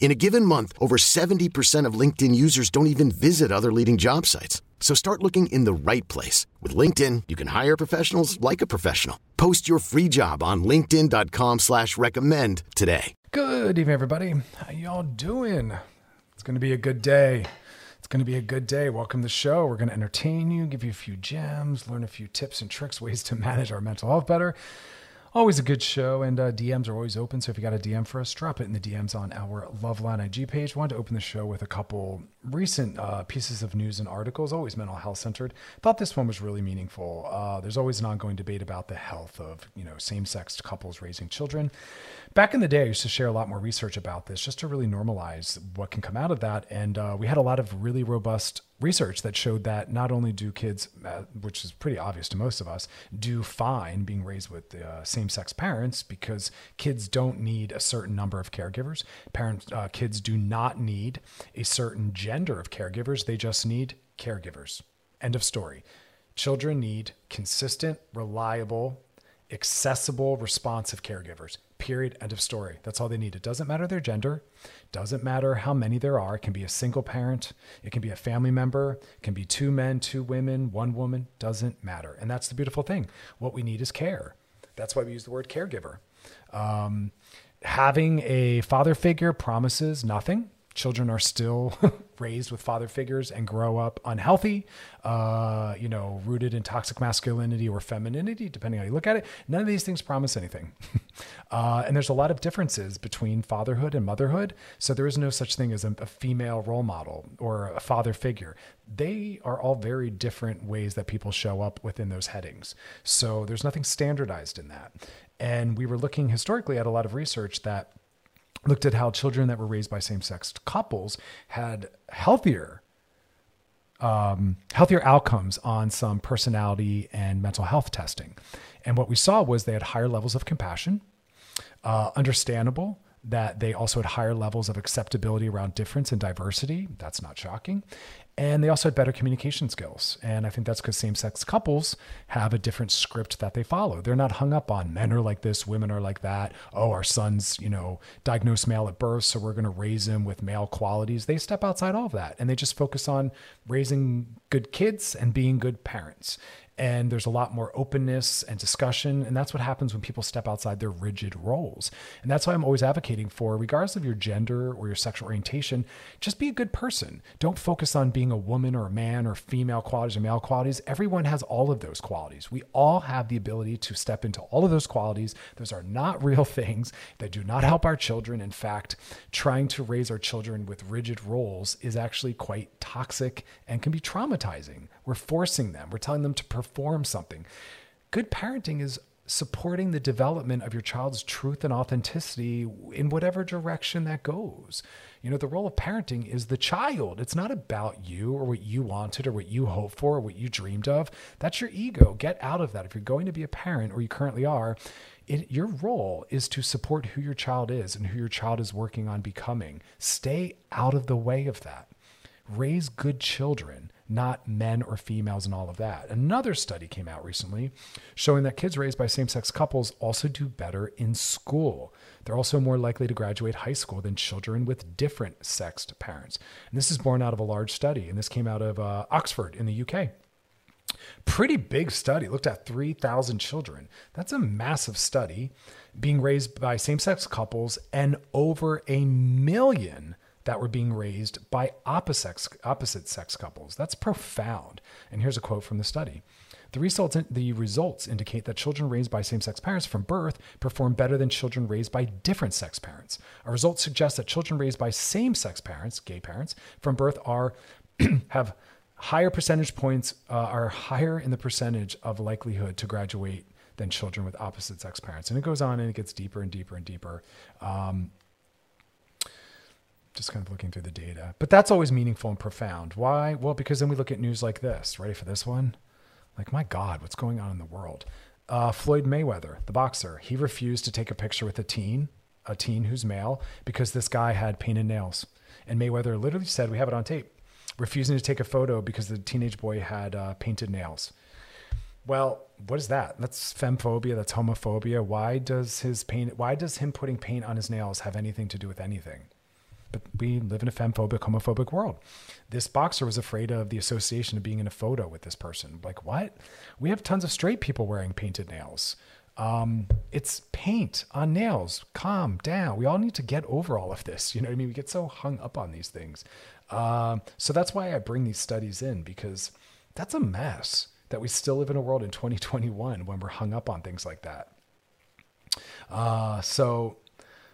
In a given month, over 70% of LinkedIn users don't even visit other leading job sites. So start looking in the right place. With LinkedIn, you can hire professionals like a professional. Post your free job on linkedin.com slash recommend today. Good evening, everybody. How y'all doing? It's going to be a good day. It's going to be a good day. Welcome to the show. We're going to entertain you, give you a few gems, learn a few tips and tricks, ways to manage our mental health better. Always a good show, and uh, DMs are always open. So if you got a DM for us, drop it in the DMs on our Loveline IG page. Wanted to open the show with a couple recent uh, pieces of news and articles, always mental health centered. Thought this one was really meaningful. Uh, there's always an ongoing debate about the health of you know same sex couples raising children. Back in the day, I used to share a lot more research about this just to really normalize what can come out of that, and uh, we had a lot of really robust research that showed that not only do kids, uh, which is pretty obvious to most of us, do fine being raised with uh, same-sex parents because kids don't need a certain number of caregivers. Parents, uh, kids do not need a certain gender of caregivers. They just need caregivers. End of story. Children need consistent, reliable, accessible, responsive caregivers. Period. End of story. That's all they need. It doesn't matter their gender. Doesn't matter how many there are. It can be a single parent. It can be a family member. It can be two men, two women, one woman. Doesn't matter. And that's the beautiful thing. What we need is care. That's why we use the word caregiver. Um, having a father figure promises nothing children are still raised with father figures and grow up unhealthy, uh, you know, rooted in toxic masculinity or femininity, depending how you look at it. None of these things promise anything. uh, and there's a lot of differences between fatherhood and motherhood. So there is no such thing as a, a female role model or a father figure. They are all very different ways that people show up within those headings. So there's nothing standardized in that. And we were looking historically at a lot of research that looked at how children that were raised by same-sex couples had healthier um, healthier outcomes on some personality and mental health testing. And what we saw was they had higher levels of compassion, uh, understandable that they also had higher levels of acceptability around difference and diversity. That's not shocking. And they also had better communication skills. And I think that's because same sex couples have a different script that they follow. They're not hung up on men are like this, women are like that. Oh, our son's, you know, diagnosed male at birth, so we're going to raise him with male qualities. They step outside all of that and they just focus on raising good kids and being good parents and there's a lot more openness and discussion and that's what happens when people step outside their rigid roles. And that's why i'm always advocating for regardless of your gender or your sexual orientation just be a good person. Don't focus on being a woman or a man or female qualities or male qualities. Everyone has all of those qualities. We all have the ability to step into all of those qualities. Those are not real things. That do not help our children. In fact trying to raise our children with rigid roles is actually quite toxic and can be traumatizing we're forcing them we're telling them to perform something. Good parenting is supporting the development of your child's truth and authenticity in whatever direction that goes. You know, the role of parenting is the child. It's not about you or what you wanted or what you hoped for or what you dreamed of. That's your ego. Get out of that. If you're going to be a parent or you currently are, it, your role is to support who your child is and who your child is working on becoming. Stay out of the way of that. Raise good children not men or females and all of that. Another study came out recently showing that kids raised by same sex couples also do better in school. They're also more likely to graduate high school than children with different sexed parents. And this is born out of a large study, and this came out of uh, Oxford in the UK. Pretty big study, looked at 3,000 children. That's a massive study being raised by same sex couples and over a million that were being raised by opposite, opposite sex couples. That's profound. And here's a quote from the study The results, the results indicate that children raised by same sex parents from birth perform better than children raised by different sex parents. Our results suggest that children raised by same sex parents, gay parents, from birth are have higher percentage points, uh, are higher in the percentage of likelihood to graduate than children with opposite sex parents. And it goes on and it gets deeper and deeper and deeper. Um, just kind of looking through the data. But that's always meaningful and profound. Why? Well, because then we look at news like this. Ready for this one? Like, my God, what's going on in the world? Uh, Floyd Mayweather, the boxer, he refused to take a picture with a teen, a teen who's male, because this guy had painted nails. And Mayweather literally said, We have it on tape, refusing to take a photo because the teenage boy had uh, painted nails. Well, what is that? That's femmephobia. That's homophobia. Why does his paint? Why does him putting paint on his nails have anything to do with anything? But we live in a femmephobic, homophobic world. This boxer was afraid of the association of being in a photo with this person. Like, what? We have tons of straight people wearing painted nails. Um, it's paint on nails. Calm down. We all need to get over all of this. You know what I mean? We get so hung up on these things. Um, so that's why I bring these studies in because that's a mess that we still live in a world in 2021 when we're hung up on things like that. Uh, so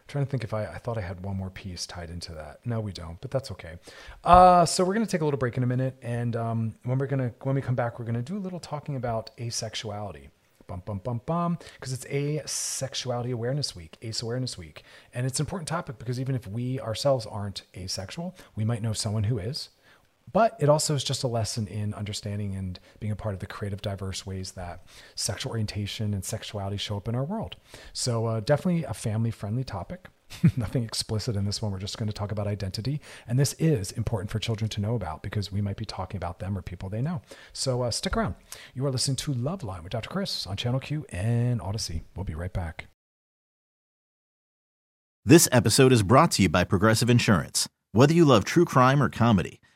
trying to think if I, I thought I had one more piece tied into that. No, we don't, but that's okay. Uh, so we're going to take a little break in a minute. And um, when we're going to, when we come back, we're going to do a little talking about asexuality. Bum, bum, bum, bum. Because it's Asexuality Awareness Week, ACE Awareness Week. And it's an important topic because even if we ourselves aren't asexual, we might know someone who is. But it also is just a lesson in understanding and being a part of the creative, diverse ways that sexual orientation and sexuality show up in our world. So, uh, definitely a family friendly topic. Nothing explicit in this one. We're just going to talk about identity. And this is important for children to know about because we might be talking about them or people they know. So, uh, stick around. You are listening to Loveline with Dr. Chris on Channel Q and Audacy. We'll be right back. This episode is brought to you by Progressive Insurance. Whether you love true crime or comedy,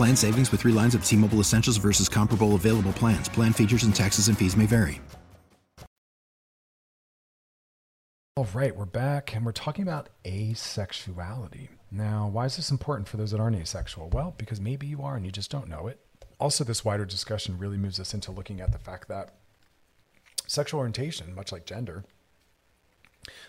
Plan savings with three lines of T Mobile Essentials versus comparable available plans. Plan features and taxes and fees may vary. All right, we're back and we're talking about asexuality. Now, why is this important for those that aren't asexual? Well, because maybe you are and you just don't know it. Also, this wider discussion really moves us into looking at the fact that sexual orientation, much like gender,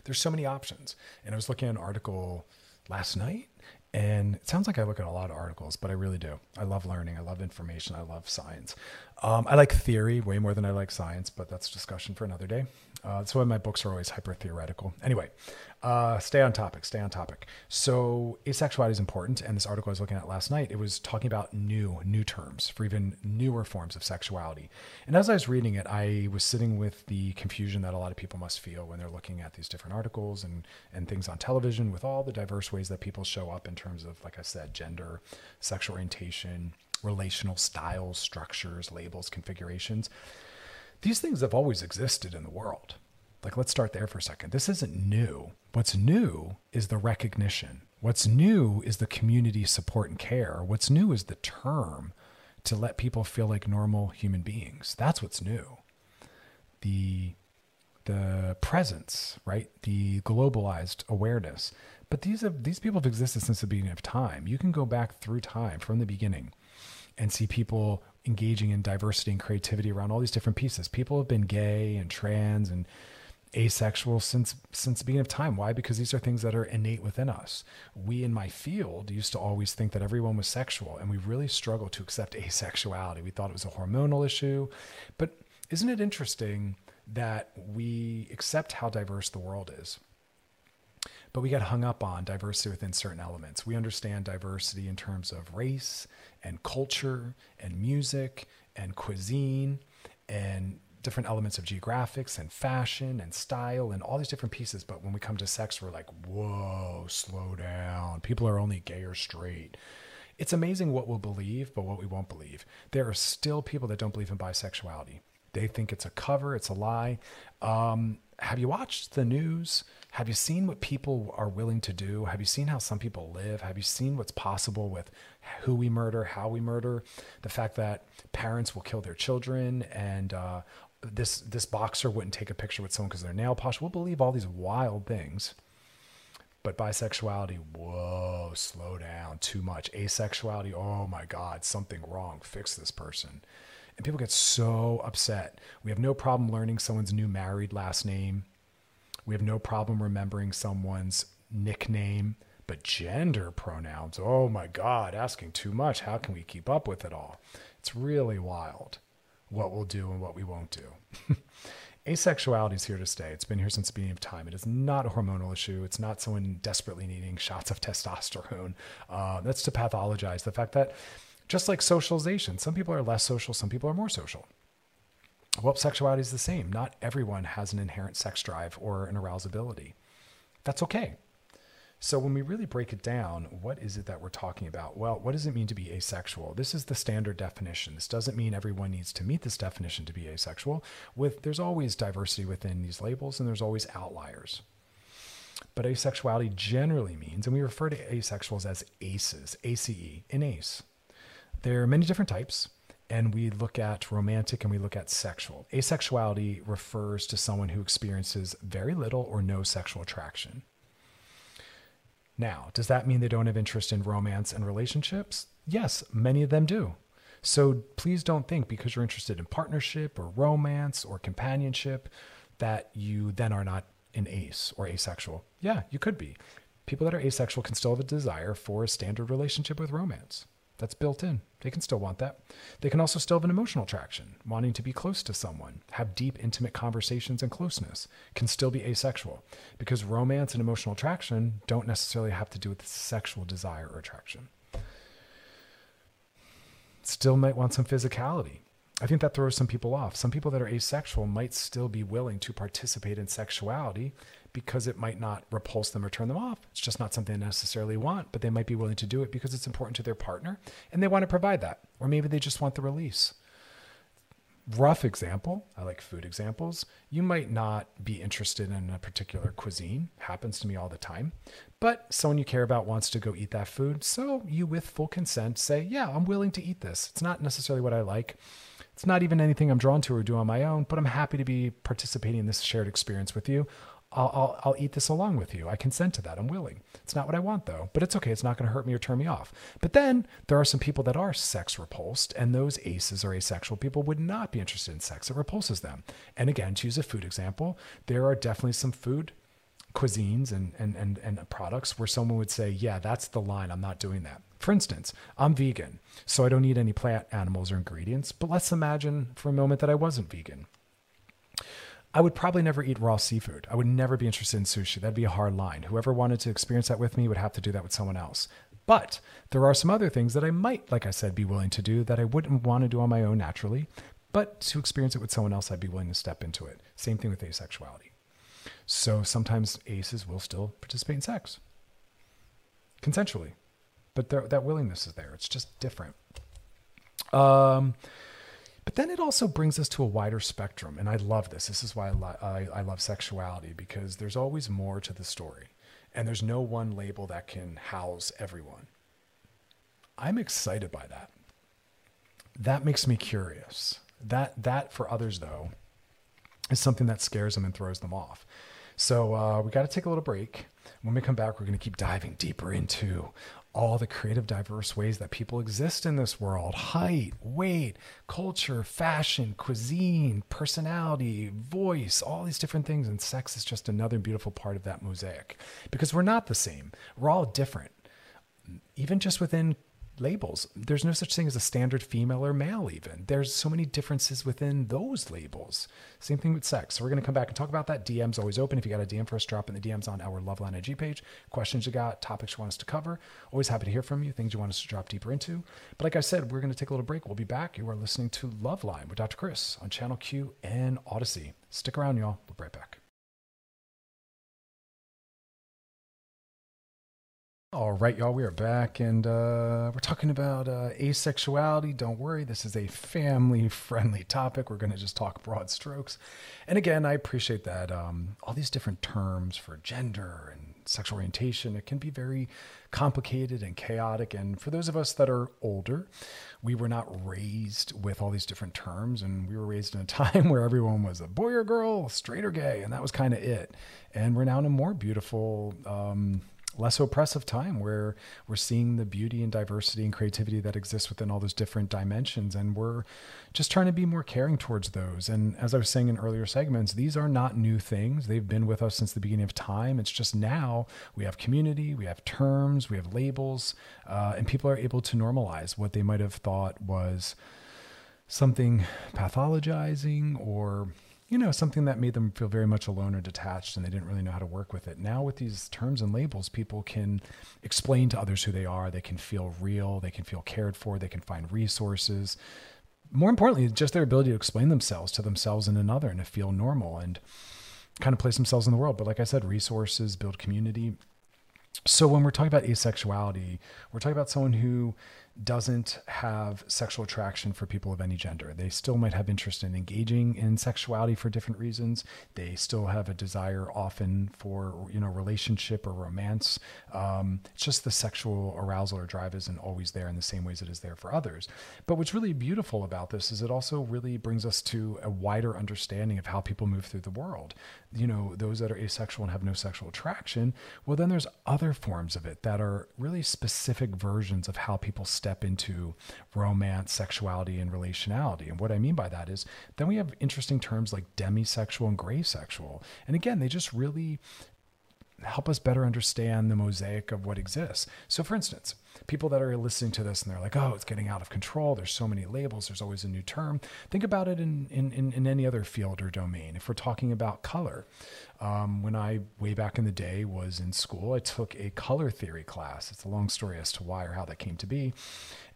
there's so many options. And I was looking at an article last night and it sounds like I look at a lot of articles, but I really do. I love learning. I love information. I love science. Um, I like theory way more than I like science, but that's discussion for another day. Uh, that's why my books are always hyper theoretical. Anyway, uh, stay on topic, stay on topic. So, asexuality is important. And this article I was looking at last night, it was talking about new, new terms for even newer forms of sexuality. And as I was reading it, I was sitting with the confusion that a lot of people must feel when they're looking at these different articles and, and things on television with all the diverse ways that people show up in terms of, like I said, gender, sexual orientation, relational styles, structures, labels, configurations. These things have always existed in the world. Like, let's start there for a second. This isn't new. What's new is the recognition. What's new is the community support and care. What's new is the term to let people feel like normal human beings. That's what's new. The the presence, right? The globalized awareness. But these have these people have existed since the beginning of time. You can go back through time from the beginning and see people engaging in diversity and creativity around all these different pieces. People have been gay and trans and asexual since since the beginning of time. Why? Because these are things that are innate within us. We in my field used to always think that everyone was sexual, and we really struggled to accept asexuality. We thought it was a hormonal issue, but isn't it interesting that we accept how diverse the world is? But we get hung up on diversity within certain elements. We understand diversity in terms of race and culture and music and cuisine and different elements of geographics and fashion and style and all these different pieces. But when we come to sex, we're like, whoa, slow down. People are only gay or straight. It's amazing what we'll believe, but what we won't believe. There are still people that don't believe in bisexuality. They think it's a cover, it's a lie. Um, have you watched the news? Have you seen what people are willing to do? Have you seen how some people live? Have you seen what's possible with who we murder, how we murder? The fact that parents will kill their children and uh, this this boxer wouldn't take a picture with someone because they're nail polish. We'll believe all these wild things. But bisexuality, whoa, slow down, too much. Asexuality, oh my God, something wrong. Fix this person. And people get so upset. We have no problem learning someone's new married last name. We have no problem remembering someone's nickname. But gender pronouns, oh my God, asking too much. How can we keep up with it all? It's really wild what we'll do and what we won't do. Asexuality is here to stay. It's been here since the beginning of time. It is not a hormonal issue. It's not someone desperately needing shots of testosterone. Uh, that's to pathologize the fact that, just like socialization, some people are less social, some people are more social. Well, sexuality is the same. Not everyone has an inherent sex drive or an arousability. That's okay. So, when we really break it down, what is it that we're talking about? Well, what does it mean to be asexual? This is the standard definition. This doesn't mean everyone needs to meet this definition to be asexual. With there's always diversity within these labels, and there's always outliers. But asexuality generally means, and we refer to asexuals as ACEs, ACE, an ACE. There are many different types, and we look at romantic and we look at sexual. Asexuality refers to someone who experiences very little or no sexual attraction. Now, does that mean they don't have interest in romance and relationships? Yes, many of them do. So please don't think because you're interested in partnership or romance or companionship that you then are not an ace or asexual. Yeah, you could be. People that are asexual can still have a desire for a standard relationship with romance. That's built in. They can still want that. They can also still have an emotional attraction, wanting to be close to someone, have deep, intimate conversations and closeness, can still be asexual because romance and emotional attraction don't necessarily have to do with sexual desire or attraction. Still might want some physicality. I think that throws some people off. Some people that are asexual might still be willing to participate in sexuality because it might not repulse them or turn them off. It's just not something they necessarily want, but they might be willing to do it because it's important to their partner and they want to provide that. Or maybe they just want the release. Rough example, I like food examples. You might not be interested in a particular cuisine, happens to me all the time, but someone you care about wants to go eat that food. So you, with full consent, say, Yeah, I'm willing to eat this. It's not necessarily what I like. It's not even anything I'm drawn to or do on my own, but I'm happy to be participating in this shared experience with you. I'll, I'll, I'll, eat this along with you. I consent to that. I'm willing. It's not what I want though, but it's okay. It's not going to hurt me or turn me off. But then there are some people that are sex repulsed, and those aces or asexual people would not be interested in sex. It repulses them. And again, to use a food example, there are definitely some food cuisines and, and, and, and products where someone would say, yeah, that's the line. I'm not doing that. For instance, I'm vegan, so I don't eat any plant animals or ingredients. But let's imagine for a moment that I wasn't vegan. I would probably never eat raw seafood. I would never be interested in sushi. That'd be a hard line. Whoever wanted to experience that with me would have to do that with someone else. But there are some other things that I might, like I said, be willing to do that I wouldn't want to do on my own naturally. But to experience it with someone else, I'd be willing to step into it. Same thing with asexuality. So sometimes aces will still participate in sex consensually, but that willingness is there. It's just different. Um, but then it also brings us to a wider spectrum. And I love this. This is why I, lo- I, I love sexuality because there's always more to the story. And there's no one label that can house everyone. I'm excited by that. That makes me curious. That that for others though is something that scares them and throws them off. So uh, we got to take a little break. When we come back, we're going to keep diving deeper into all the creative, diverse ways that people exist in this world height, weight, culture, fashion, cuisine, personality, voice, all these different things. And sex is just another beautiful part of that mosaic because we're not the same, we're all different. Even just within labels. There's no such thing as a standard female or male, even. There's so many differences within those labels. Same thing with sex. So we're going to come back and talk about that. DM's always open. If you got a DM for us, drop in the DMs on our Loveline IG page. Questions you got, topics you want us to cover. Always happy to hear from you, things you want us to drop deeper into. But like I said, we're going to take a little break. We'll be back. You are listening to Loveline with Dr. Chris on Channel Q and Audacy. Stick around, y'all. We'll be right back. All right, y'all, we are back and uh, we're talking about uh, asexuality. Don't worry, this is a family friendly topic. We're going to just talk broad strokes. And again, I appreciate that um, all these different terms for gender and sexual orientation, it can be very complicated and chaotic. And for those of us that are older, we were not raised with all these different terms. And we were raised in a time where everyone was a boy or girl, straight or gay, and that was kind of it. And we're now in a more beautiful, um, less oppressive time where we're seeing the beauty and diversity and creativity that exists within all those different dimensions. And we're just trying to be more caring towards those. And as i was saying in earlier segments these are not new things. They've been with us since the beginning of time. It's just now we have community we have terms we have labels uh, and people are able to normalize what they might have thought was something pathologizing or you know, something that made them feel very much alone or detached and they didn't really know how to work with it. Now, with these terms and labels, people can explain to others who they are. They can feel real, they can feel cared for, they can find resources. More importantly, just their ability to explain themselves to themselves and another and to feel normal and kind of place themselves in the world. But like I said, resources, build community. So when we're talking about asexuality, we're talking about someone who doesn't have sexual attraction for people of any gender. They still might have interest in engaging in sexuality for different reasons. They still have a desire often for, you know, relationship or romance. Um, it's just the sexual arousal or drive isn't always there in the same ways it is there for others. But what's really beautiful about this is it also really brings us to a wider understanding of how people move through the world. You know, those that are asexual and have no sexual attraction, well, then there's other forms of it that are really specific versions of how people step into romance, sexuality, and relationality. And what I mean by that is then we have interesting terms like demisexual and gray sexual. And again, they just really help us better understand the mosaic of what exists. So, for instance, people that are listening to this and they're like, oh, it's getting out of control. There's so many labels. There's always a new term. Think about it in, in, in, any other field or domain. If we're talking about color, um, when I, way back in the day, was in school, I took a color theory class. It's a long story as to why or how that came to be.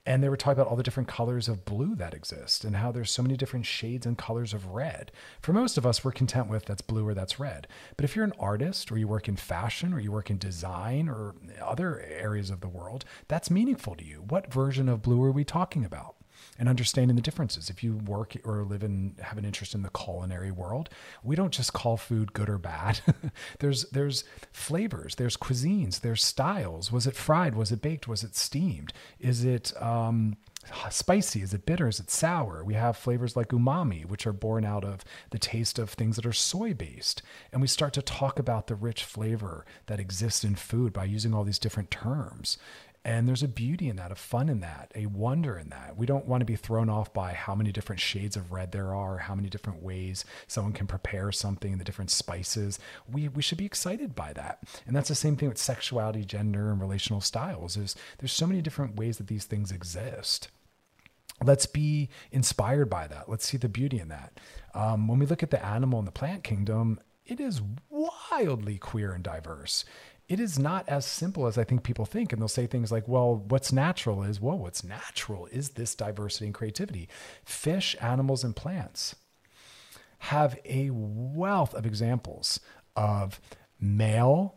And they were talking about all the different colors of blue that exist and how there's so many different shades and colors of red. For most of us, we're content with that's blue or that's red. But if you're an artist or you work in fashion or you work in design or other areas of the world, that's meaningful to you. What version of blue are we talking about? And understanding the differences. If you work or live and have an interest in the culinary world, we don't just call food good or bad. there's there's flavors, there's cuisines, there's styles. Was it fried? Was it baked? Was it steamed? Is it um, spicy? Is it bitter? Is it sour? We have flavors like umami, which are born out of the taste of things that are soy based. And we start to talk about the rich flavor that exists in food by using all these different terms. And there's a beauty in that, a fun in that, a wonder in that. We don't want to be thrown off by how many different shades of red there are, how many different ways someone can prepare something, the different spices. We, we should be excited by that. And that's the same thing with sexuality, gender, and relational styles. Is there's so many different ways that these things exist let's be inspired by that. Let's see the beauty in that. Um, when we look at the animal and the plant kingdom, it is wildly queer and diverse it is not as simple as I think people think. And they'll say things like, well, what's natural is, well, what's natural is this diversity and creativity. Fish, animals, and plants have a wealth of examples of male,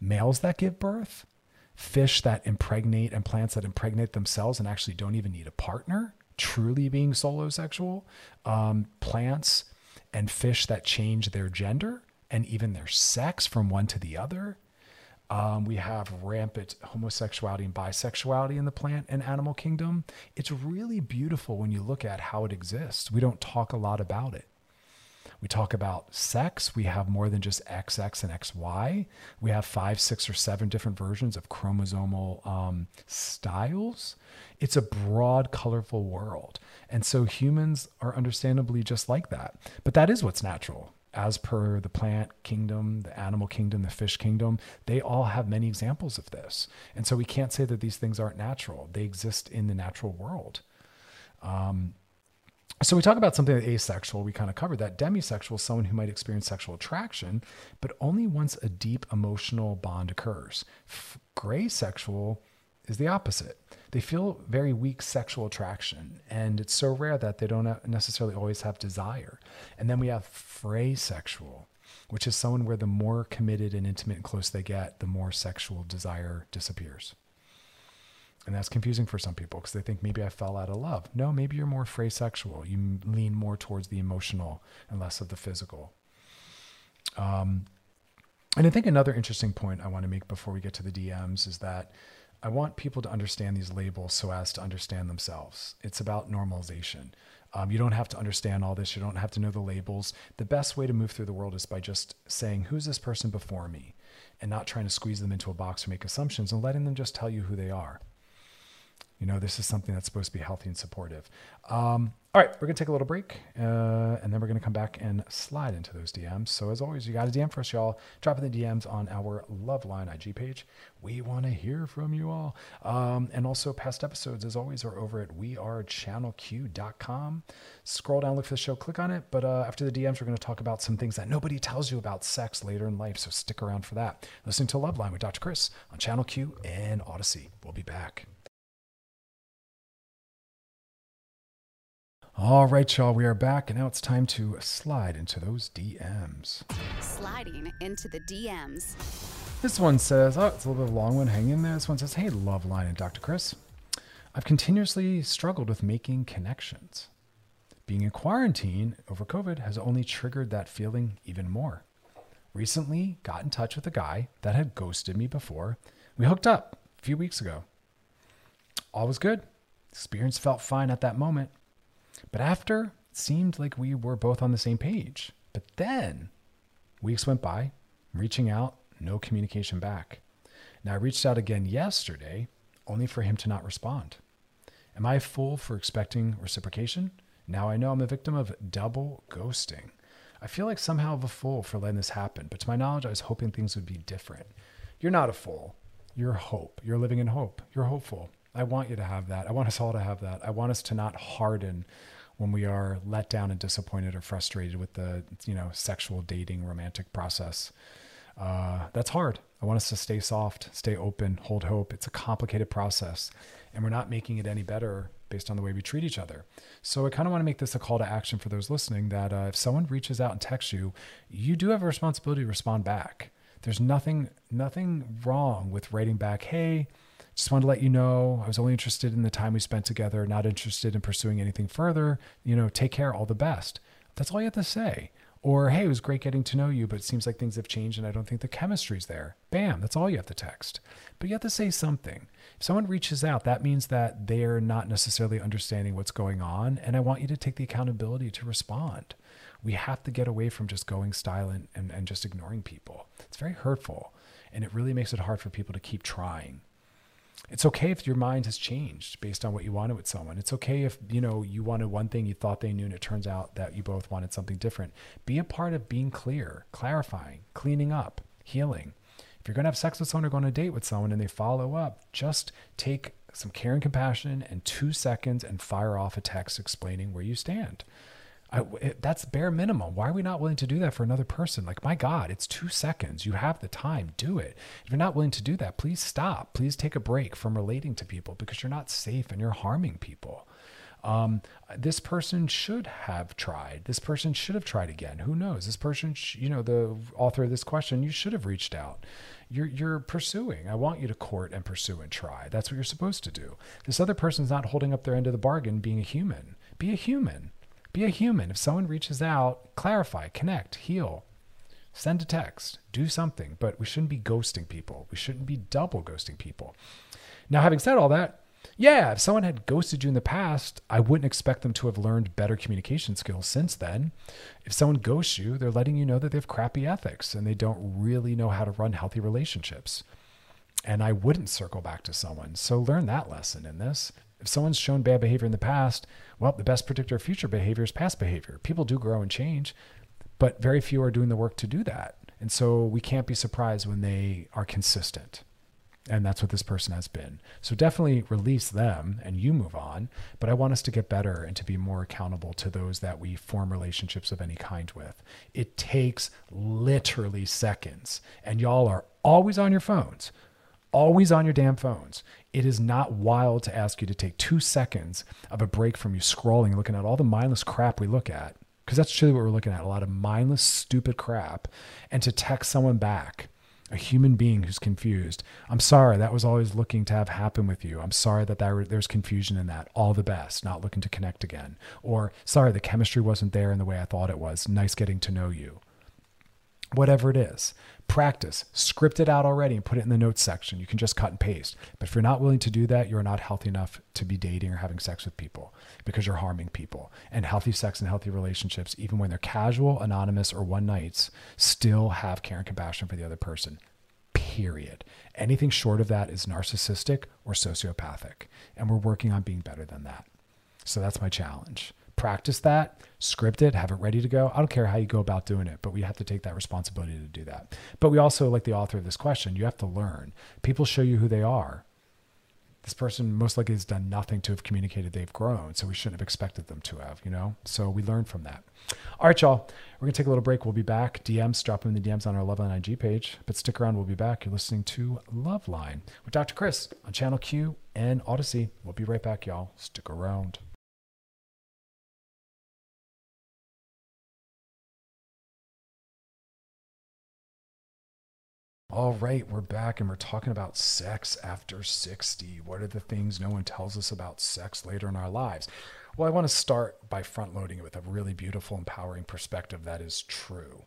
males that give birth, fish that impregnate, and plants that impregnate themselves and actually don't even need a partner, truly being solosexual, um, plants and fish that change their gender and even their sex from one to the other um, we have rampant homosexuality and bisexuality in the plant and animal kingdom. It's really beautiful when you look at how it exists. We don't talk a lot about it. We talk about sex. We have more than just XX and XY. We have five, six, or seven different versions of chromosomal um, styles. It's a broad, colorful world. And so humans are understandably just like that. But that is what's natural. As per the plant kingdom, the animal kingdom, the fish kingdom, they all have many examples of this. And so we can't say that these things aren't natural. They exist in the natural world. Um, so we talk about something like asexual. We kind of covered that. Demisexual is someone who might experience sexual attraction, but only once a deep emotional bond occurs. F- gray sexual is the opposite. They feel very weak sexual attraction, and it's so rare that they don't necessarily always have desire. And then we have fraysexual, which is someone where the more committed and intimate and close they get, the more sexual desire disappears. And that's confusing for some people because they think maybe I fell out of love. No, maybe you're more fraysexual. You lean more towards the emotional and less of the physical. Um, and I think another interesting point I want to make before we get to the DMs is that I want people to understand these labels so as to understand themselves. It's about normalization. Um, you don't have to understand all this. You don't have to know the labels. The best way to move through the world is by just saying, Who's this person before me? And not trying to squeeze them into a box or make assumptions and letting them just tell you who they are. You know, this is something that's supposed to be healthy and supportive. Um, all right, we're going to take a little break uh, and then we're going to come back and slide into those DMs. So, as always, you got a DM for us, y'all. Drop in the DMs on our Loveline IG page. We want to hear from you all. Um, and also, past episodes, as always, are over at wearechannelq.com. Scroll down, look for the show, click on it. But uh, after the DMs, we're going to talk about some things that nobody tells you about sex later in life. So, stick around for that. Listening to Loveline with Dr. Chris on Channel Q and Audacy. We'll be back. All right, y'all, we are back, and now it's time to slide into those DMs. Sliding into the DMs. This one says, oh, it's a little bit of a long one. Hang in there. This one says, hey, Loveline and Dr. Chris. I've continuously struggled with making connections. Being in quarantine over COVID has only triggered that feeling even more. Recently, got in touch with a guy that had ghosted me before. We hooked up a few weeks ago. All was good. Experience felt fine at that moment. But after, it seemed like we were both on the same page. But then, weeks went by, reaching out, no communication back. Now, I reached out again yesterday, only for him to not respond. Am I a fool for expecting reciprocation? Now I know I'm a victim of double ghosting. I feel like somehow of a fool for letting this happen, but to my knowledge, I was hoping things would be different. You're not a fool. You're hope. You're living in hope. You're hopeful. I want you to have that. I want us all to have that. I want us to not harden when we are let down and disappointed or frustrated with the you know sexual dating romantic process. Uh, that's hard. I want us to stay soft, stay open, hold hope. It's a complicated process, and we're not making it any better based on the way we treat each other. So I kind of want to make this a call to action for those listening that uh, if someone reaches out and texts you, you do have a responsibility to respond back. There's nothing nothing wrong with writing back, "Hey, just wanted to let you know I was only interested in the time we spent together, not interested in pursuing anything further. You know, take care, all the best. That's all you have to say. Or, hey, it was great getting to know you, but it seems like things have changed and I don't think the chemistry's there. Bam, that's all you have to text. But you have to say something. If someone reaches out, that means that they're not necessarily understanding what's going on. And I want you to take the accountability to respond. We have to get away from just going silent and, and just ignoring people. It's very hurtful. And it really makes it hard for people to keep trying it's okay if your mind has changed based on what you wanted with someone. It's okay if, you know, you wanted one thing you thought they knew and it turns out that you both wanted something different. Be a part of being clear, clarifying, cleaning up, healing. If you're going to have sex with someone or go on a date with someone and they follow up, just take some care and compassion and 2 seconds and fire off a text explaining where you stand. I, it, that's bare minimum. Why are we not willing to do that for another person? Like, my God, it's two seconds. You have the time. Do it. If you're not willing to do that, please stop. Please take a break from relating to people because you're not safe and you're harming people. Um, this person should have tried. This person should have tried again. Who knows? This person, sh- you know, the author of this question, you should have reached out. You're you're pursuing. I want you to court and pursue and try. That's what you're supposed to do. This other person's not holding up their end of the bargain, being a human. Be a human. Be a human. If someone reaches out, clarify, connect, heal, send a text, do something. But we shouldn't be ghosting people. We shouldn't be double ghosting people. Now, having said all that, Yeah, if someone had ghosted you in the past, I wouldn't expect them to have learned better communication skills since then. If someone ghosts you, they're letting you know that they have crappy ethics and they don't really know how to run healthy relationships. And I wouldn't circle back to someone. So learn that lesson in this. If someone's shown bad behavior in the past, well, the best predictor of future behavior is past behavior. People do grow and change, but very few are doing the work to do that. And so we can't be surprised when they are consistent. And that's what this person has been. So definitely release them and you move on. But I want us to get better and to be more accountable to those that we form relationships of any kind with. It takes literally seconds. And y'all are always on your phones, always on your damn phones. It is not wild to ask you to take two seconds of a break from you scrolling, looking at all the mindless crap we look at. Because that's truly what we're looking at a lot of mindless, stupid crap. And to text someone back a human being who's confused. I'm sorry, that was always looking to have happen with you. I'm sorry that there, there's confusion in that. All the best, not looking to connect again. Or, sorry, the chemistry wasn't there in the way I thought it was. Nice getting to know you. Whatever it is, practice, script it out already and put it in the notes section. You can just cut and paste. But if you're not willing to do that, you're not healthy enough to be dating or having sex with people because you're harming people. And healthy sex and healthy relationships, even when they're casual, anonymous, or one nights, still have care and compassion for the other person. Period. Anything short of that is narcissistic or sociopathic. And we're working on being better than that. So that's my challenge practice that, script it, have it ready to go. I don't care how you go about doing it, but we have to take that responsibility to do that. But we also, like the author of this question, you have to learn. People show you who they are. This person most likely has done nothing to have communicated they've grown, so we shouldn't have expected them to have, you know? So we learn from that. All right, y'all. We're going to take a little break. We'll be back. DMs, drop them in the DMs on our Loveline IG page. But stick around. We'll be back. You're listening to Loveline with Dr. Chris on Channel Q and Audacy. We'll be right back, y'all. Stick around. All right, we're back and we're talking about sex after 60. What are the things no one tells us about sex later in our lives? Well, I want to start by front loading it with a really beautiful, empowering perspective that is true.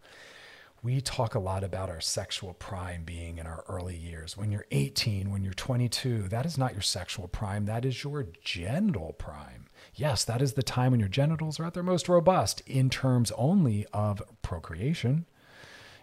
We talk a lot about our sexual prime being in our early years. When you're 18, when you're 22, that is not your sexual prime, that is your genital prime. Yes, that is the time when your genitals are at their most robust in terms only of procreation.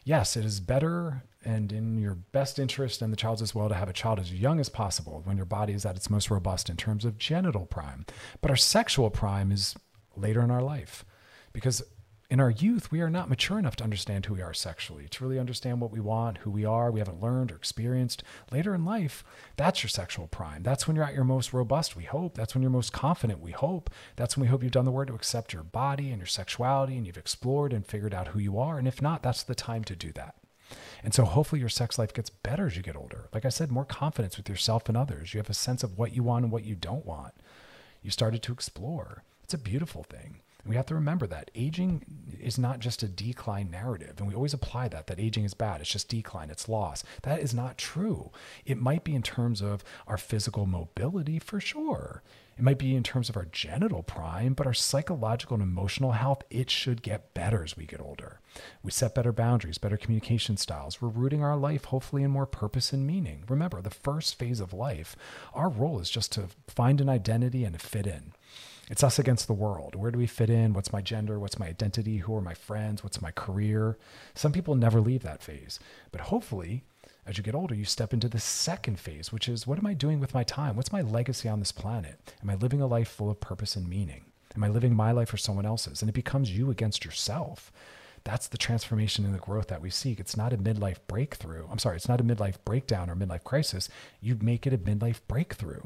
Yes, it is better and in your best interest and the child's as well to have a child as young as possible when your body is at its most robust in terms of genital prime. But our sexual prime is later in our life because in our youth, we are not mature enough to understand who we are sexually, to really understand what we want, who we are, we haven't learned or experienced. Later in life, that's your sexual prime. That's when you're at your most robust, we hope. That's when you're most confident, we hope. That's when we hope you've done the work to accept your body and your sexuality and you've explored and figured out who you are. And if not, that's the time to do that. And so hopefully your sex life gets better as you get older. Like I said, more confidence with yourself and others. You have a sense of what you want and what you don't want. You started to explore. It's a beautiful thing. We have to remember that aging is not just a decline narrative. And we always apply that, that aging is bad. It's just decline, it's loss. That is not true. It might be in terms of our physical mobility for sure. It might be in terms of our genital prime, but our psychological and emotional health, it should get better as we get older. We set better boundaries, better communication styles. We're rooting our life hopefully in more purpose and meaning. Remember, the first phase of life, our role is just to find an identity and to fit in. It's us against the world. Where do we fit in? What's my gender? What's my identity? Who are my friends? What's my career? Some people never leave that phase, but hopefully as you get older, you step into the second phase, which is what am I doing with my time? What's my legacy on this planet? Am I living a life full of purpose and meaning? Am I living my life or someone else's? And it becomes you against yourself. That's the transformation and the growth that we seek. It's not a midlife breakthrough. I'm sorry, it's not a midlife breakdown or midlife crisis. You make it a midlife breakthrough.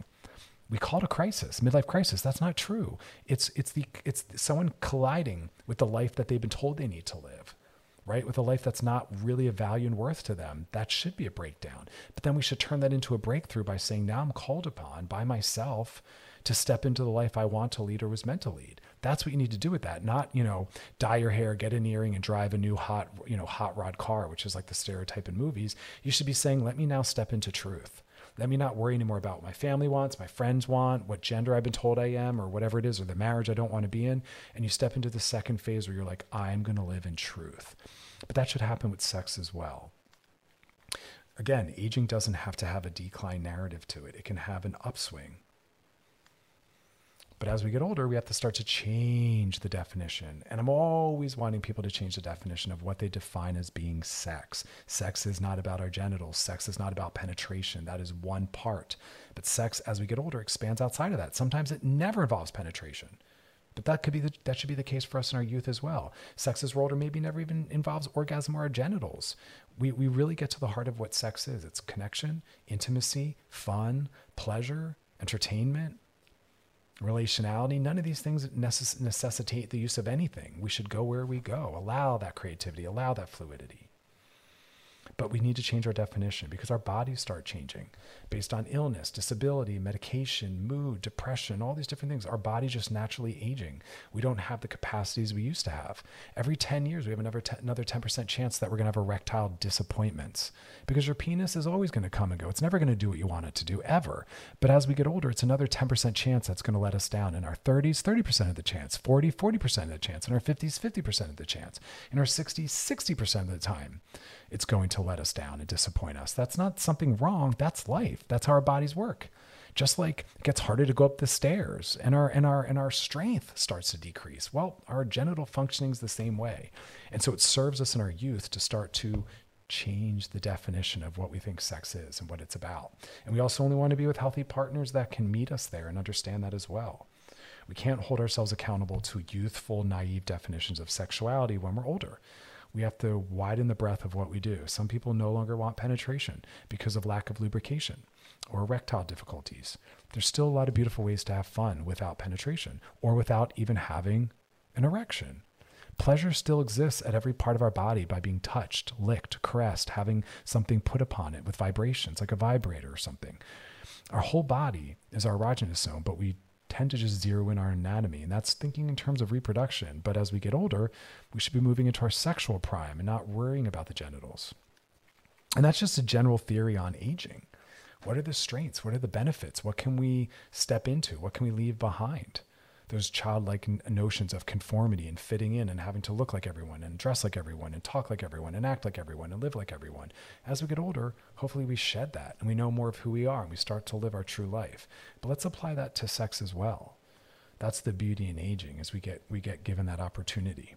We call it a crisis, midlife crisis. That's not true. It's it's the it's someone colliding with the life that they've been told they need to live right? With a life that's not really of value and worth to them. That should be a breakdown. But then we should turn that into a breakthrough by saying, now I'm called upon by myself to step into the life I want to lead or was meant to lead. That's what you need to do with that. Not, you know, dye your hair, get an earring and drive a new hot, you know, hot rod car, which is like the stereotype in movies. You should be saying, let me now step into truth. Let me not worry anymore about what my family wants, my friends want, what gender I've been told I am, or whatever it is, or the marriage I don't want to be in. And you step into the second phase where you're like, I'm going to live in truth. But that should happen with sex as well. Again, aging doesn't have to have a decline narrative to it, it can have an upswing. But as we get older, we have to start to change the definition. And I'm always wanting people to change the definition of what they define as being sex. Sex is not about our genitals, sex is not about penetration. That is one part. But sex, as we get older, expands outside of that. Sometimes it never involves penetration. But that could be the, that should be the case for us in our youth as well. Sex as we're older maybe never even involves orgasm or our genitals. We, we really get to the heart of what sex is. It's connection, intimacy, fun, pleasure, entertainment, relationality. None of these things necess- necessitate the use of anything. We should go where we go. Allow that creativity, allow that fluidity. But we need to change our definition because our bodies start changing based on illness, disability, medication, mood, depression, all these different things. Our body's just naturally aging. We don't have the capacities we used to have. Every 10 years, we have another, another 10% chance that we're going to have erectile disappointments because your penis is always going to come and go. It's never going to do what you want it to do ever. But as we get older, it's another 10% chance that's going to let us down. In our 30s, 30% of the chance, 40, 40% of the chance. In our 50s, 50% of the chance. In our 60s, 60% of the time, it's going to let us down and disappoint us. That's not something wrong. That's life. That's how our bodies work. Just like it gets harder to go up the stairs and our and our and our strength starts to decrease. Well, our genital functioning is the same way. And so it serves us in our youth to start to change the definition of what we think sex is and what it's about. And we also only want to be with healthy partners that can meet us there and understand that as well. We can't hold ourselves accountable to youthful, naive definitions of sexuality when we're older. We have to widen the breadth of what we do. Some people no longer want penetration because of lack of lubrication or erectile difficulties. There's still a lot of beautiful ways to have fun without penetration or without even having an erection. Pleasure still exists at every part of our body by being touched, licked, caressed, having something put upon it with vibrations, like a vibrator or something. Our whole body is our erogenous zone, but we tend to just zero in our anatomy, and that's thinking in terms of reproduction. But as we get older, we should be moving into our sexual prime and not worrying about the genitals. And that's just a general theory on aging. What are the strengths? What are the benefits? What can we step into? What can we leave behind? Those childlike notions of conformity and fitting in and having to look like everyone and dress like everyone and talk like everyone and act like everyone and live like everyone. As we get older, hopefully we shed that and we know more of who we are and we start to live our true life. But let's apply that to sex as well. That's the beauty in aging as we get we get given that opportunity.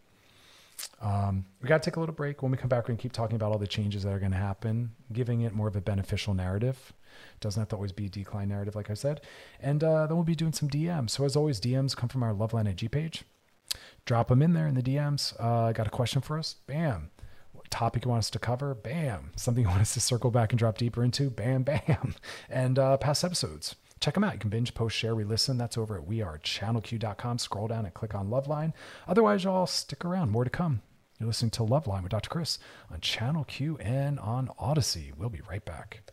Um, we got to take a little break. When we come back, we're going to keep talking about all the changes that are going to happen, giving it more of a beneficial narrative. Doesn't have to always be a decline narrative, like I said. And uh, then we'll be doing some DMs. So, as always, DMs come from our Loveline IG page. Drop them in there in the DMs. Uh, got a question for us? Bam. What topic you want us to cover? Bam. Something you want us to circle back and drop deeper into? Bam, bam. And uh, past episodes check them out. You can binge, post, share, re listen. That's over at wearechannelq.com. Scroll down and click on Loveline. Otherwise, y'all stick around. More to come. You're listening to Loveline with Dr. Chris on Channel Q and on Audacy. We'll be right back.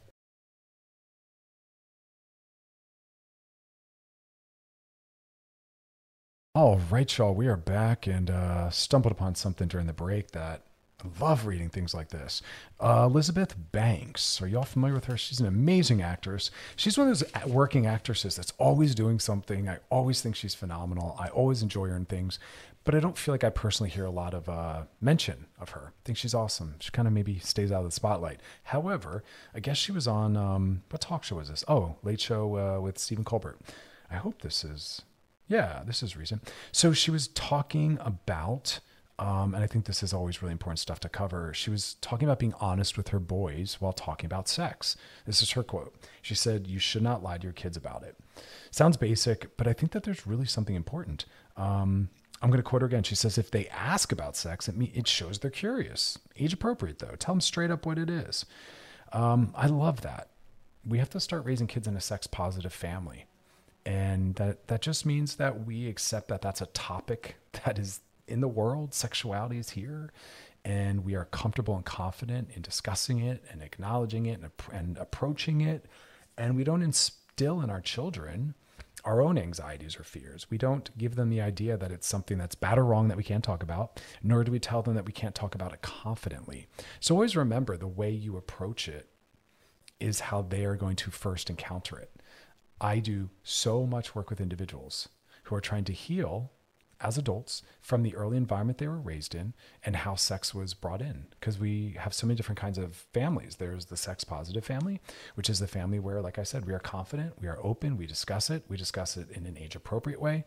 All right, y'all, we are back and uh, stumbled upon something during the break that I love reading things like this. Uh, Elizabeth Banks, are y'all familiar with her? She's an amazing actress. She's one of those working actresses that's always doing something. I always think she's phenomenal. I always enjoy her in things, but I don't feel like I personally hear a lot of uh, mention of her. I think she's awesome. She kind of maybe stays out of the spotlight. However, I guess she was on um, what talk show was this? Oh, Late Show uh, with Stephen Colbert. I hope this is yeah, this is recent. So she was talking about, um, and I think this is always really important stuff to cover. She was talking about being honest with her boys while talking about sex. This is her quote. She said, You should not lie to your kids about it. Sounds basic, but I think that there's really something important. Um, I'm going to quote her again. She says, If they ask about sex, it, it shows they're curious. Age appropriate, though. Tell them straight up what it is. Um, I love that. We have to start raising kids in a sex positive family and that that just means that we accept that that's a topic that is in the world sexuality is here and we are comfortable and confident in discussing it and acknowledging it and, and approaching it and we don't instill in our children our own anxieties or fears. We don't give them the idea that it's something that's bad or wrong that we can't talk about, nor do we tell them that we can't talk about it confidently. So always remember the way you approach it is how they are going to first encounter it. I do so much work with individuals who are trying to heal as adults from the early environment they were raised in and how sex was brought in. Because we have so many different kinds of families. There's the sex positive family, which is the family where, like I said, we are confident, we are open, we discuss it, we discuss it in an age appropriate way.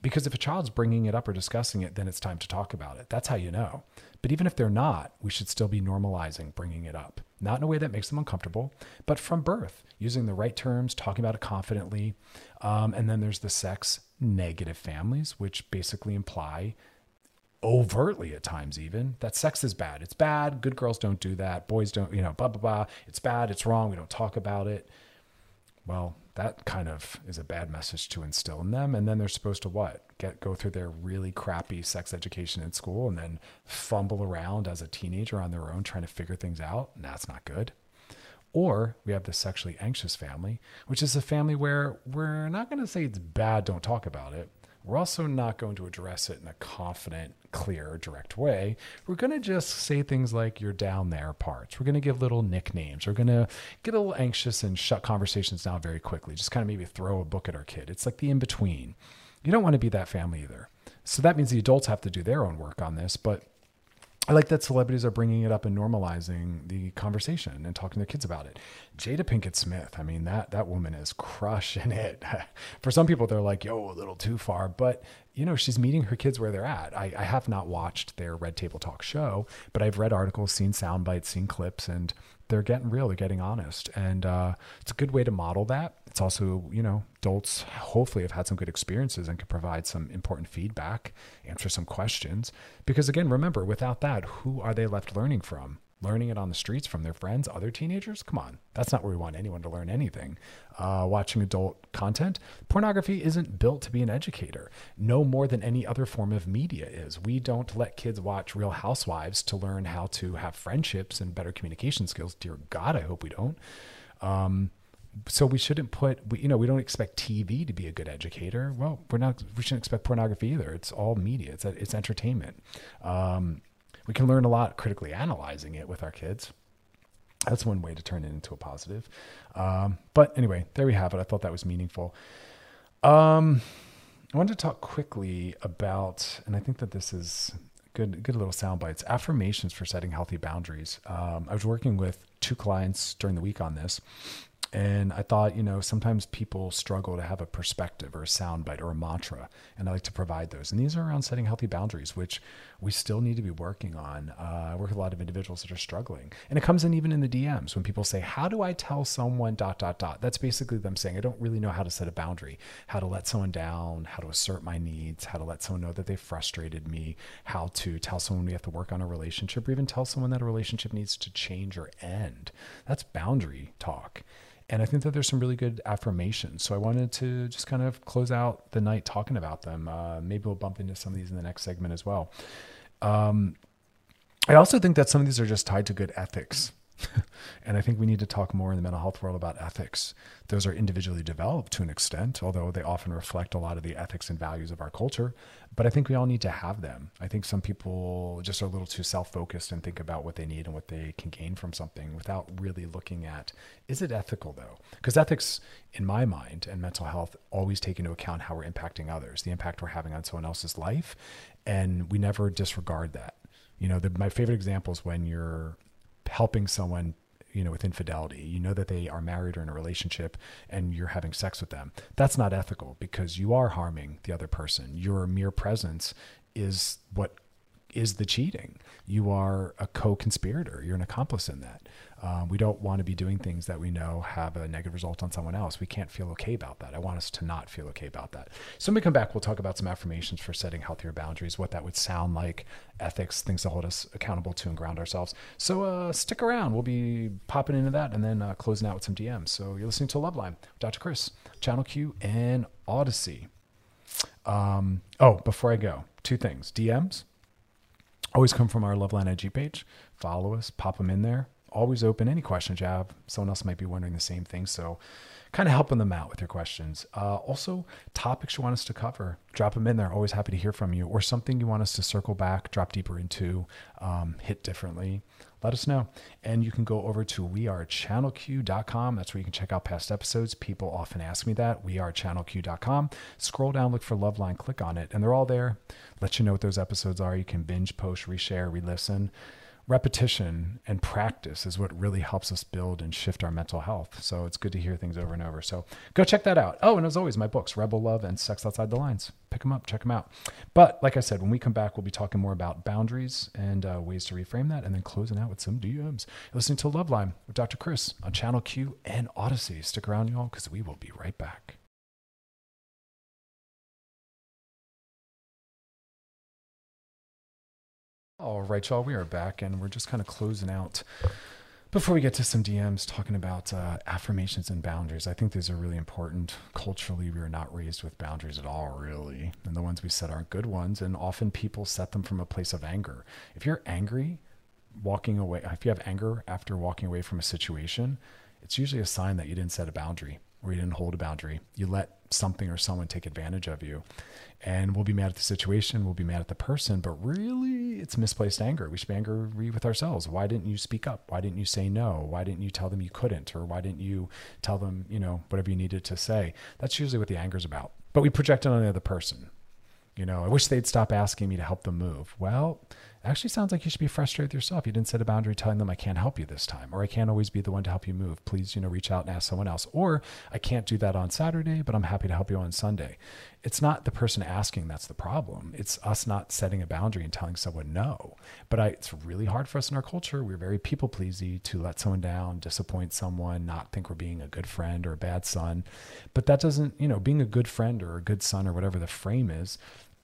Because if a child's bringing it up or discussing it, then it's time to talk about it. That's how you know. But even if they're not, we should still be normalizing bringing it up. Not in a way that makes them uncomfortable, but from birth, using the right terms, talking about it confidently. Um, and then there's the sex negative families, which basically imply overtly at times even that sex is bad. It's bad. Good girls don't do that. Boys don't, you know, blah, blah, blah. It's bad. It's wrong. We don't talk about it. Well, that kind of is a bad message to instill in them. And then they're supposed to what? Get go through their really crappy sex education in school and then fumble around as a teenager on their own trying to figure things out. And that's not good. Or we have the sexually anxious family, which is a family where we're not going to say it's bad, don't talk about it. We're also not going to address it in a confident, clear, direct way. We're going to just say things like, you're down there parts. We're going to give little nicknames. We're going to get a little anxious and shut conversations down very quickly. Just kind of maybe throw a book at our kid. It's like the in between. You don't want to be that family either. So that means the adults have to do their own work on this, but I like that celebrities are bringing it up and normalizing the conversation and talking to their kids about it. Jada Pinkett Smith, I mean that that woman is crushing it. For some people, they're like, "Yo, a little too far," but you know, she's meeting her kids where they're at. I, I have not watched their Red Table Talk show, but I've read articles, seen sound bites, seen clips, and they're getting real. They're getting honest, and uh, it's a good way to model that. It's also, you know, adults hopefully have had some good experiences and can provide some important feedback, answer some questions. Because again, remember, without that, who are they left learning from? Learning it on the streets from their friends, other teenagers? Come on, that's not where we want anyone to learn anything. Uh, watching adult content, pornography isn't built to be an educator, no more than any other form of media is. We don't let kids watch Real Housewives to learn how to have friendships and better communication skills. Dear God, I hope we don't. Um, so we shouldn't put we, you know we don't expect tv to be a good educator well we're not we shouldn't expect pornography either it's all media it's it's entertainment um, we can learn a lot critically analyzing it with our kids. That's one way to turn it into a positive. Um, but anyway there we have it. I thought that was meaningful. Um, i wanted to talk quickly about and i think that this is good good little sound bites affirmations for setting healthy boundaries. Um, i was working with two clients during the week on this and I thought, you know, sometimes people struggle to have a perspective or a soundbite or a mantra, and I like to provide those. And these are around setting healthy boundaries, which we still need to be working on. Uh, I work with a lot of individuals that are struggling, and it comes in even in the DMs when people say, "How do I tell someone dot dot dot?" That's basically them saying, "I don't really know how to set a boundary, how to let someone down, how to assert my needs, how to let someone know that they frustrated me, how to tell someone we have to work on a relationship, or even tell someone that a relationship needs to change or end." That's boundary talk. And I think that there's some really good affirmations. So I wanted to just kind of close out the night talking about them. Uh, maybe we'll bump into some of these in the next segment as well. Um, I also think that some of these are just tied to good ethics. and I think we need to talk more in the mental health world about ethics. Those are individually developed to an extent, although they often reflect a lot of the ethics and values of our culture. But I think we all need to have them. I think some people just are a little too self focused and think about what they need and what they can gain from something without really looking at is it ethical though? Because ethics, in my mind, and mental health always take into account how we're impacting others, the impact we're having on someone else's life. And we never disregard that. You know, the, my favorite example is when you're helping someone you know with infidelity. You know that they are married or in a relationship and you're having sex with them. That's not ethical because you are harming the other person. Your mere presence is what is the cheating you are a co-conspirator you're an accomplice in that um, we don't want to be doing things that we know have a negative result on someone else. We can't feel okay about that. I want us to not feel okay about that. So when we come back, we'll talk about some affirmations for setting healthier boundaries, what that would sound like, ethics, things to hold us accountable to and ground ourselves. So uh, stick around. We'll be popping into that and then uh, closing out with some DMs. So you're listening to Loveline, Dr. Chris, Channel Q, and Audacy. Um, oh, before I go, two things. DMs always come from our Loveline IG page. Follow us, pop them in there always open any questions you have. Someone else might be wondering the same thing. So, kind of helping them out with your questions. Uh, also, topics you want us to cover, drop them in there. Always happy to hear from you, or something you want us to circle back, drop deeper into, um, hit differently. Let us know. And you can go over to wearechannelq.com. That's where you can check out past episodes. People often ask me that. Wearechannelq.com. Scroll down, look for Loveline, click on it, and they're all there. Let you know what those episodes are. You can binge, post, reshare, re listen repetition and practice is what really helps us build and shift our mental health. So it's good to hear things over and over. So go check that out. Oh, and as always, my books, Rebel Love and Sex Outside the Lines. Pick them up, check them out. But like I said, when we come back, we'll be talking more about boundaries and uh, ways to reframe that, and then closing out with some DMs. You're listening to Loveline with Dr. Chris on Channel Q and Audacy. Stick around, y'all, because we will be right back. All right, y'all, we are back and we're just kind of closing out before we get to some DMs talking about uh, affirmations and boundaries. I think these are really important. Culturally, we are not raised with boundaries at all, really. And the ones we set aren't good ones. And often people set them from a place of anger. If you're angry, walking away, if you have anger after walking away from a situation, it's usually a sign that you didn't set a boundary or you didn't hold a boundary. You let something or someone take advantage of you and we'll be mad at the situation, we'll be mad at the person, but really it's misplaced anger. We should be angry with ourselves. Why didn't you speak up? Why didn't you say no? Why didn't you tell them you couldn't? Or why didn't you tell them, you know, whatever you needed to say? That's usually what the anger is about. But we project it on the other person. You know, I wish they'd stop asking me to help them move. Well, actually sounds like you should be frustrated with yourself. You didn't set a boundary telling them I can't help you this time, or I can't always be the one to help you move. Please, you know, reach out and ask someone else. Or I can't do that on Saturday, but I'm happy to help you on Sunday. It's not the person asking that's the problem. It's us not setting a boundary and telling someone no. But I, it's really hard for us in our culture. We're very people pleasy to let someone down, disappoint someone, not think we're being a good friend or a bad son. But that doesn't, you know, being a good friend or a good son or whatever the frame is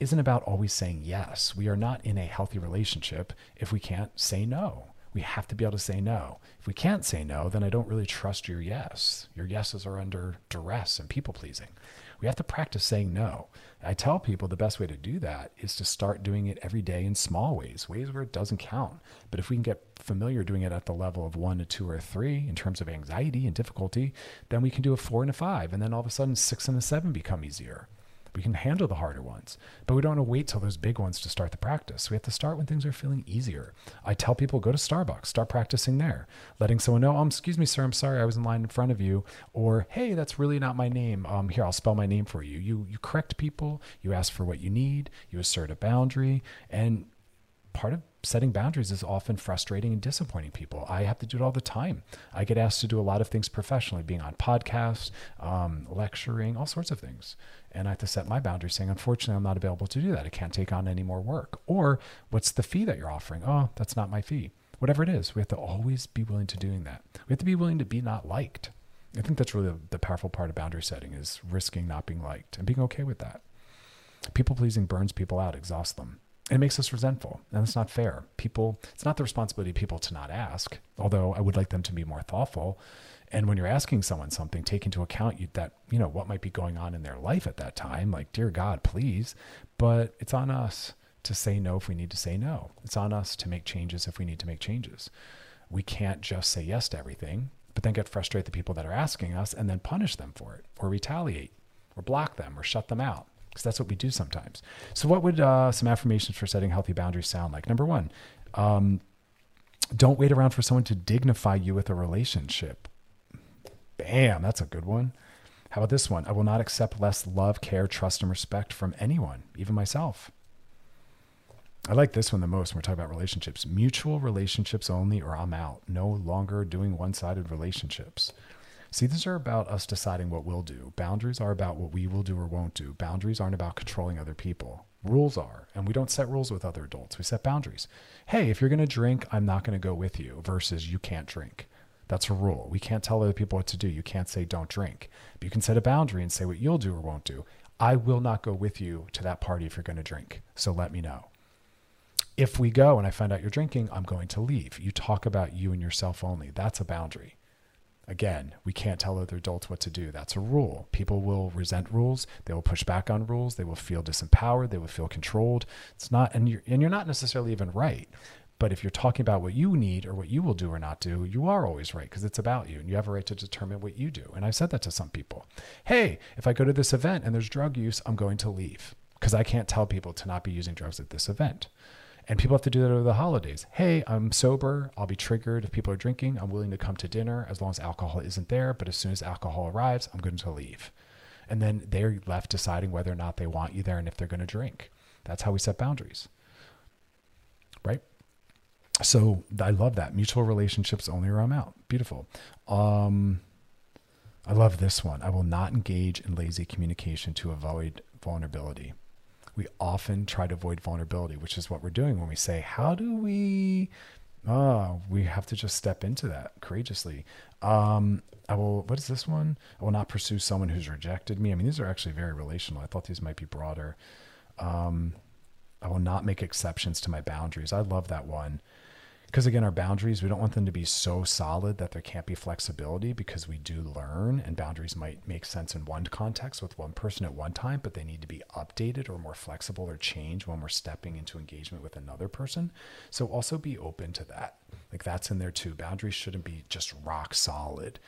isn't about always saying yes. We are not in a healthy relationship if we can't say no. We have to be able to say no. If we can't say no, then I don't really trust your yes. Your yeses are under duress and people pleasing. We have to practice saying no. I tell people the best way to do that is to start doing it every day in small ways, ways where it doesn't count. But if we can get familiar doing it at the level of one to two or three in terms of anxiety and difficulty, then we can do a four and a five. And then all of a sudden, six and a seven become easier. We can handle the harder ones, but we don't want to wait till those big ones to start the practice. We have to start when things are feeling easier. I tell people go to Starbucks, start practicing there, letting someone know, um, excuse me, sir, I'm sorry, I was in line in front of you, or hey, that's really not my name. Um, here, I'll spell my name for you. You you correct people, you ask for what you need, you assert a boundary, and part of setting boundaries is often frustrating and disappointing people. I have to do it all the time. I get asked to do a lot of things professionally, being on podcasts, um, lecturing, all sorts of things. And I have to set my boundaries saying, unfortunately, I'm not available to do that. I can't take on any more work. Or what's the fee that you're offering? Oh, that's not my fee. Whatever it is, we have to always be willing to doing that. We have to be willing to be not liked. I think that's really the powerful part of boundary setting is risking not being liked and being okay with that. People pleasing burns people out, exhausts them it makes us resentful and it's not fair people it's not the responsibility of people to not ask although i would like them to be more thoughtful and when you're asking someone something take into account you, that you know what might be going on in their life at that time like dear god please but it's on us to say no if we need to say no it's on us to make changes if we need to make changes we can't just say yes to everything but then get frustrated the people that are asking us and then punish them for it or retaliate or block them or shut them out because that's what we do sometimes. So, what would uh, some affirmations for setting healthy boundaries sound like? Number one, um, don't wait around for someone to dignify you with a relationship. Bam, that's a good one. How about this one? I will not accept less love, care, trust, and respect from anyone, even myself. I like this one the most when we're talking about relationships. Mutual relationships only, or I'm out. No longer doing one sided relationships. See, these are about us deciding what we'll do. Boundaries are about what we will do or won't do. Boundaries aren't about controlling other people. Rules are, and we don't set rules with other adults. We set boundaries. Hey, if you're going to drink, I'm not going to go with you, versus you can't drink. That's a rule. We can't tell other people what to do. You can't say don't drink. But you can set a boundary and say what you'll do or won't do. I will not go with you to that party if you're going to drink. So let me know. If we go and I find out you're drinking, I'm going to leave. You talk about you and yourself only. That's a boundary. Again, we can't tell other adults what to do. That's a rule. People will resent rules. They will push back on rules. They will feel disempowered. They will feel controlled. It's not, and you're, and you're not necessarily even right. But if you're talking about what you need or what you will do or not do, you are always right because it's about you and you have a right to determine what you do. And I've said that to some people. Hey, if I go to this event and there's drug use, I'm going to leave because I can't tell people to not be using drugs at this event. And people have to do that over the holidays. Hey, I'm sober. I'll be triggered if people are drinking. I'm willing to come to dinner as long as alcohol isn't there. But as soon as alcohol arrives, I'm going to leave. And then they're left deciding whether or not they want you there and if they're going to drink. That's how we set boundaries. Right? So I love that. Mutual relationships only where I'm out. Beautiful. Um, I love this one. I will not engage in lazy communication to avoid vulnerability. We often try to avoid vulnerability, which is what we're doing when we say, How do we? Oh, we have to just step into that courageously. Um, I will, what is this one? I will not pursue someone who's rejected me. I mean, these are actually very relational. I thought these might be broader. Um, I will not make exceptions to my boundaries. I love that one because again our boundaries we don't want them to be so solid that there can't be flexibility because we do learn and boundaries might make sense in one context with one person at one time but they need to be updated or more flexible or change when we're stepping into engagement with another person. So also be open to that. Like that's in there too. Boundaries shouldn't be just rock solid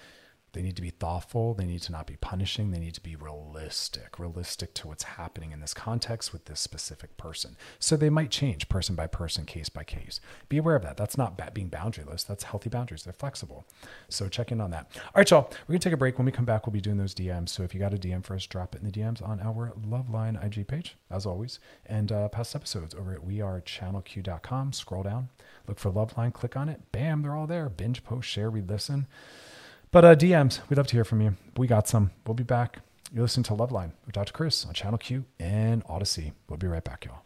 they need to be thoughtful. They need to not be punishing. They need to be realistic, realistic to what's happening in this context with this specific person. So they might change person by person, case by case. Be aware of that. That's not being boundaryless. That's healthy boundaries. They're flexible. So check in on that. All right, y'all. We're going to take a break. When we come back, we'll be doing those DMs. So if you got a DM for us, drop it in the DMs on our Loveline IG page, as always. And uh, past episodes over at wearechannelq.com. Scroll down, look for Loveline, click on it. Bam, they're all there. Binge, post, share, re listen. But uh, DMs, we'd love to hear from you. We got some. We'll be back. You're listening to Loveline with Dr. Chris on Channel Q and Audacy. We'll be right back, y'all.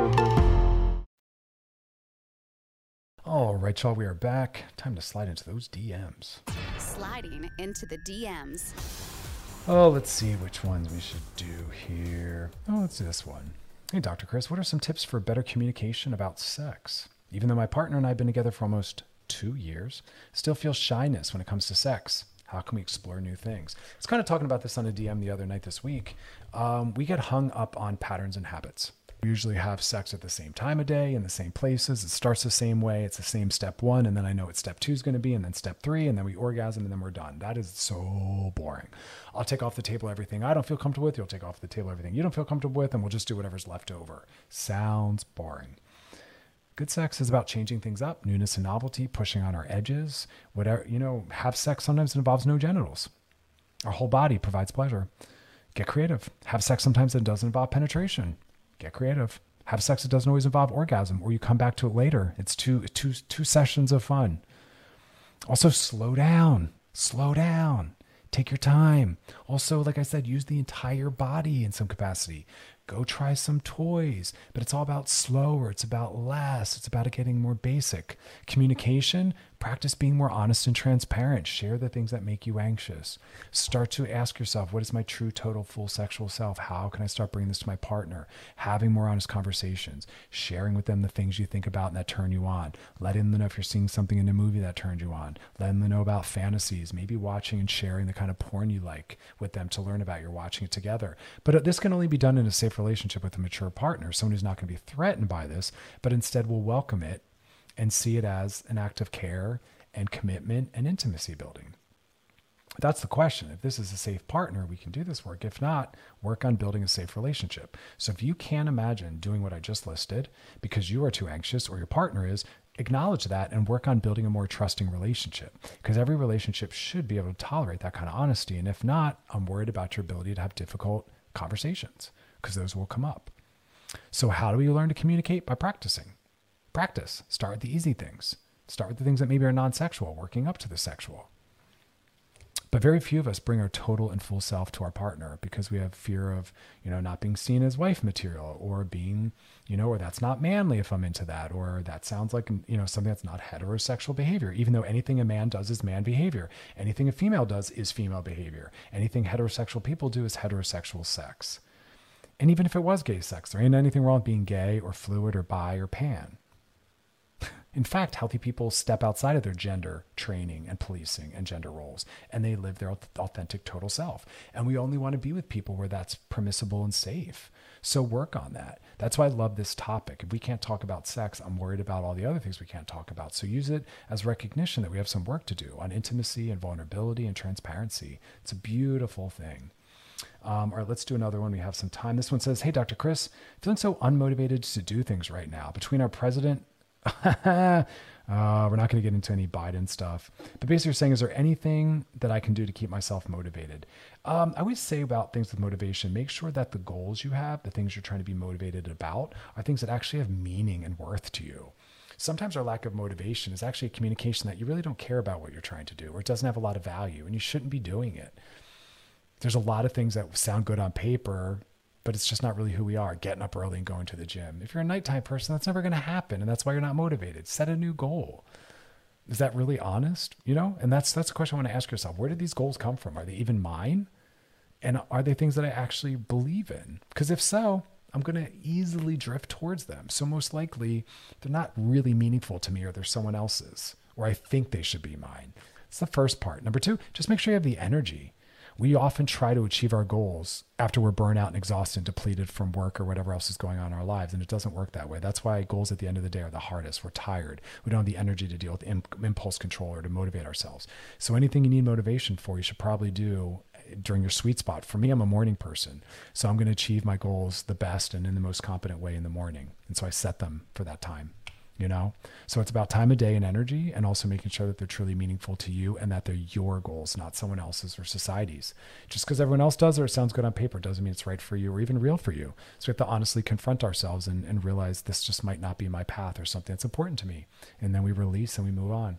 All right, y'all, we are back. Time to slide into those DMs. Sliding into the DMs. Oh, let's see which ones we should do here. Oh, let's do this one. Hey, Dr. Chris, what are some tips for better communication about sex? Even though my partner and I have been together for almost two years, still feel shyness when it comes to sex. How can we explore new things? I was kind of talking about this on a DM the other night this week. Um, we get hung up on patterns and habits. We usually have sex at the same time of day in the same places. It starts the same way. It's the same step one, and then I know what step two is going to be, and then step three, and then we orgasm, and then we're done. That is so boring. I'll take off the table everything I don't feel comfortable with. You'll take off the table everything you don't feel comfortable with, and we'll just do whatever's left over. Sounds boring. Good sex is about changing things up, newness and novelty, pushing on our edges. Whatever, you know, have sex sometimes involves no genitals. Our whole body provides pleasure. Get creative. Have sex sometimes that doesn't involve penetration. Get creative. Have sex that doesn't always involve orgasm, or you come back to it later. It's two, two, two sessions of fun. Also, slow down. Slow down. Take your time. Also, like I said, use the entire body in some capacity. Go try some toys, but it's all about slower. It's about less. It's about getting more basic. Communication, practice being more honest and transparent. Share the things that make you anxious. Start to ask yourself, what is my true, total, full sexual self? How can I start bringing this to my partner? Having more honest conversations, sharing with them the things you think about and that turn you on. Letting them know if you're seeing something in a movie that turned you on. Letting them know about fantasies, maybe watching and sharing the kind of porn you like with them to learn about. You're watching it together. But uh, this can only be done in a safe relationship with a mature partner, someone who's not going to be threatened by this, but instead will welcome it and see it as an act of care and commitment and intimacy building. That's the question. If this is a safe partner, we can do this work. If not, work on building a safe relationship. So if you can't imagine doing what I just listed because you are too anxious or your partner is, acknowledge that and work on building a more trusting relationship because every relationship should be able to tolerate that kind of honesty. And if not, I'm worried about your ability to have difficult conversations because those will come up. So, how do we learn to communicate? By practicing. Practice. Start with the easy things. Start with the things that maybe are non sexual, working up to the sexual. But very few of us bring our total and full self to our partner because we have fear of, you know, not being seen as wife material or being, you know, or that's not manly if I'm into that, or that sounds like, you know, something that's not heterosexual behavior, even though anything a man does is man behavior. Anything a female does is female behavior. Anything heterosexual people do is heterosexual sex. And even if it was gay sex, there ain't anything wrong with being gay or fluid or bi or pan. In fact, healthy people step outside of their gender training and policing and gender roles, and they live their authentic total self. And we only want to be with people where that's permissible and safe. So work on that. That's why I love this topic. If we can't talk about sex, I'm worried about all the other things we can't talk about. So use it as recognition that we have some work to do on intimacy and vulnerability and transparency. It's a beautiful thing. Um, all right, let's do another one. We have some time. This one says, Hey, Dr. Chris, feeling so unmotivated to do things right now. Between our president uh, we're not going to get into any Biden stuff. But basically, you're saying, is there anything that I can do to keep myself motivated? Um, I always say about things with motivation, make sure that the goals you have, the things you're trying to be motivated about, are things that actually have meaning and worth to you. Sometimes our lack of motivation is actually a communication that you really don't care about what you're trying to do, or it doesn't have a lot of value, and you shouldn't be doing it. There's a lot of things that sound good on paper but it's just not really who we are getting up early and going to the gym. If you're a nighttime person, that's never going to happen. And that's why you're not motivated. Set a new goal. Is that really honest? You know, and that's that's a question I want to ask yourself. Where did these goals come from? Are they even mine? And are they things that I actually believe in? Because if so, I'm going to easily drift towards them. So most likely they're not really meaningful to me or they're someone else's or I think they should be mine. It's the first part. Number two, just make sure you have the energy we often try to achieve our goals after we're burnt out and exhausted and depleted from work or whatever else is going on in our lives. And it doesn't work that way. That's why goals at the end of the day are the hardest. We're tired. We don't have the energy to deal with impulse control or to motivate ourselves. So anything you need motivation for, you should probably do during your sweet spot. For me, I'm a morning person. So I'm going to achieve my goals the best and in the most competent way in the morning. And so I set them for that time you know? So it's about time of day and energy and also making sure that they're truly meaningful to you and that they're your goals, not someone else's or society's. Just because everyone else does or it sounds good on paper doesn't mean it's right for you or even real for you. So we have to honestly confront ourselves and, and realize this just might not be my path or something that's important to me. And then we release and we move on.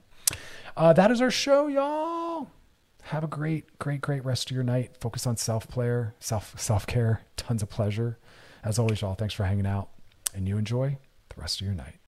Uh, that is our show, y'all. Have a great, great, great rest of your night. Focus on self player, self self care, tons of pleasure. As always, y'all, thanks for hanging out and you enjoy the rest of your night.